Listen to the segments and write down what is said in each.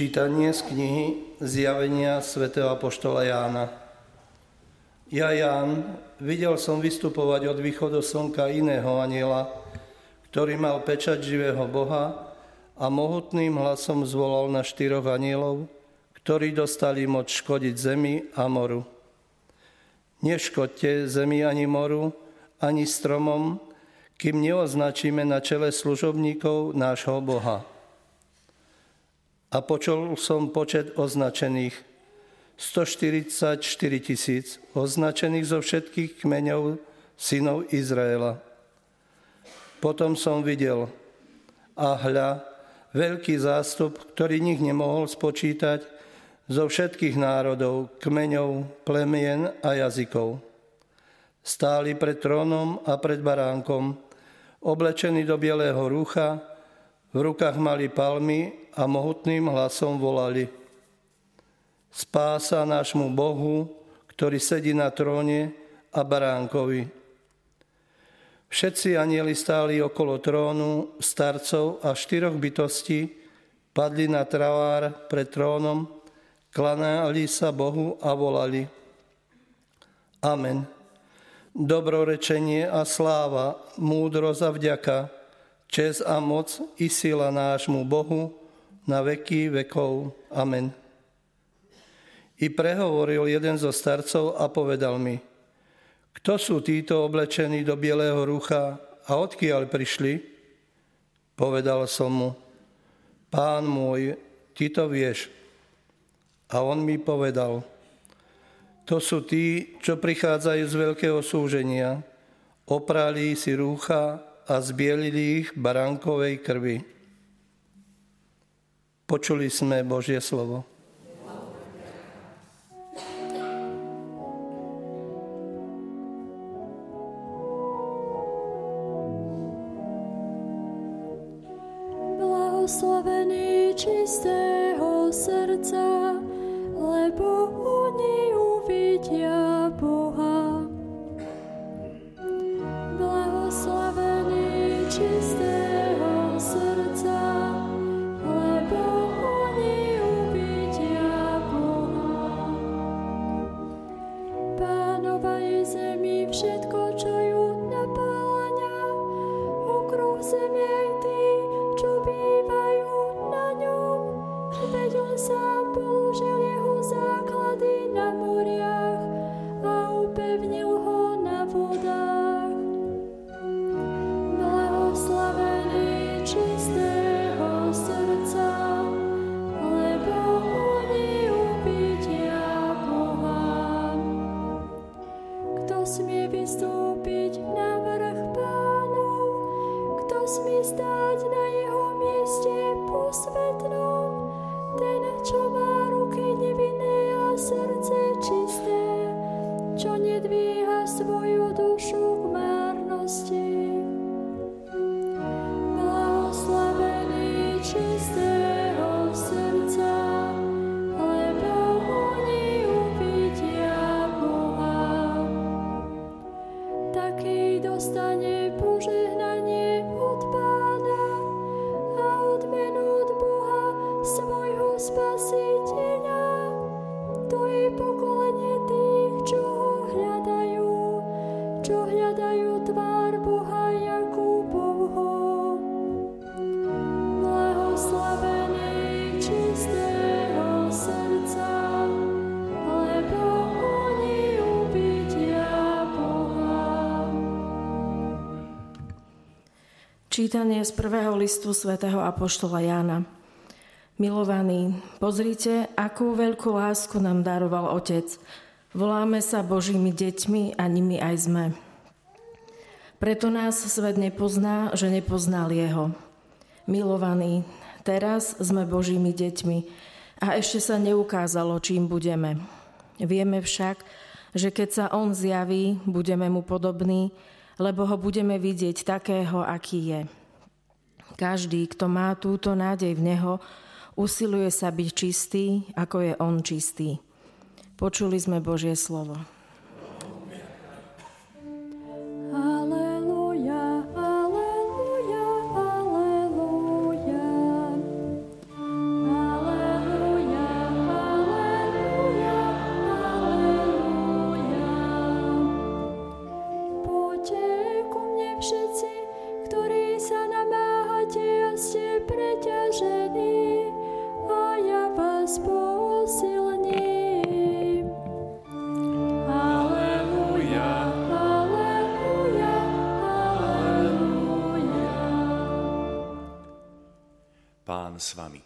Čítanie z knihy Zjavenia svätého Apoštola Jána. Ja, Ján, videl som vystupovať od východu slnka iného aniela, ktorý mal pečať živého Boha a mohutným hlasom zvolal na štyroch anielov, ktorí dostali moc škodiť zemi a moru. Neškodte zemi ani moru, ani stromom, kým neoznačíme na čele služobníkov nášho Boha a počul som počet označených 144 tisíc, označených zo všetkých kmeňov synov Izraela. Potom som videl a hľa, veľký zástup, ktorý nik nemohol spočítať zo všetkých národov, kmeňov, plemien a jazykov. Stáli pred trónom a pred baránkom, oblečení do bielého rúcha, v rukách mali palmy a mohutným hlasom volali Spása nášmu Bohu, ktorý sedí na tróne a baránkovi. Všetci anieli stáli okolo trónu, starcov a štyroch bytostí, padli na travár pred trónom, klanali sa Bohu a volali Amen. Dobrorečenie a sláva, múdrosť a vďaka, čes a moc i sila nášmu Bohu, na veky vekov. Amen. I prehovoril jeden zo starcov a povedal mi, kto sú títo oblečení do bielého rucha a odkiaľ prišli? Povedal som mu, pán môj, ty to vieš. A on mi povedal, to sú tí, čo prichádzajú z veľkého súženia, oprali si rúcha a zbielili ich baránkovej krvi. Počuli sme Božie slovo. Blahoslavený čistého Božil jeho zář. mi stáť na jeho mieste posvetnom, ten, ruky nevinné a srdce čisté, čo nedvíha svoju dušu k márnosti. Čistého srdca, lebo oni uvidia Boha. Taký dostane Boha Čítanie z prvého listu svätého Apoštola Jána. Milovaní, pozrite, akú veľkú lásku nám daroval Otec. Voláme sa Božími deťmi a nimi aj sme. Preto nás svet nepozná, že nepoznal Jeho. Milovaní, teraz sme Božími deťmi a ešte sa neukázalo, čím budeme. Vieme však, že keď sa On zjaví, budeme Mu podobní, lebo ho budeme vidieť takého, aký je. Každý, kto má túto nádej v Neho, usiluje sa byť čistý, ako je On čistý. Počuli sme Božie slovo. Pán s vami.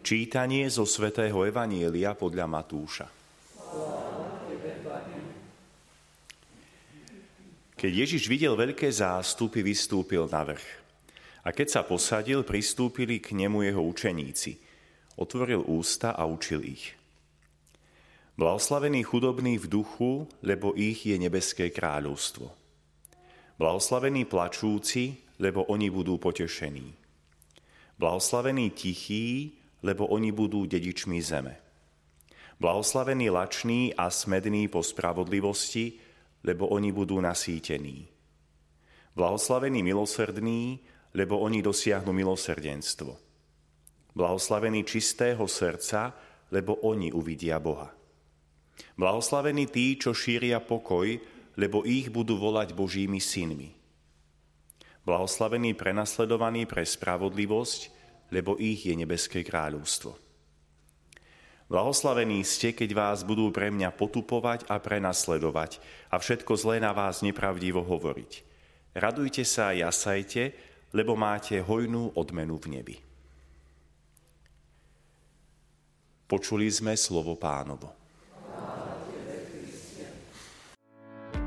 Čítanie zo svätého Evanielia podľa Matúša. Keď Ježiš videl veľké zástupy, vystúpil na vrch. A keď sa posadil, pristúpili k nemu jeho učeníci. Otvoril ústa a učil ich. Blahoslavení chudobní v duchu, lebo ich je nebeské kráľovstvo. Blahoslavení plačúci, lebo oni budú potešení. Blahoslavení tichí, lebo oni budú dedičmi zeme. Blahoslavení lační a smední po spravodlivosti, lebo oni budú nasýtení. Blahoslavení milosrdní, lebo oni dosiahnu milosrdenstvo. Blahoslavení čistého srdca, lebo oni uvidia Boha. Blahoslavení tí, čo šíria pokoj, lebo ich budú volať Božími synmi. Blahoslavení prenasledovaní pre spravodlivosť, lebo ich je nebeské kráľovstvo. Blahoslavení ste, keď vás budú pre mňa potupovať a prenasledovať a všetko zlé na vás nepravdivo hovoriť. Radujte sa a jasajte, lebo máte hojnú odmenu v nebi. Počuli sme slovo pánovo.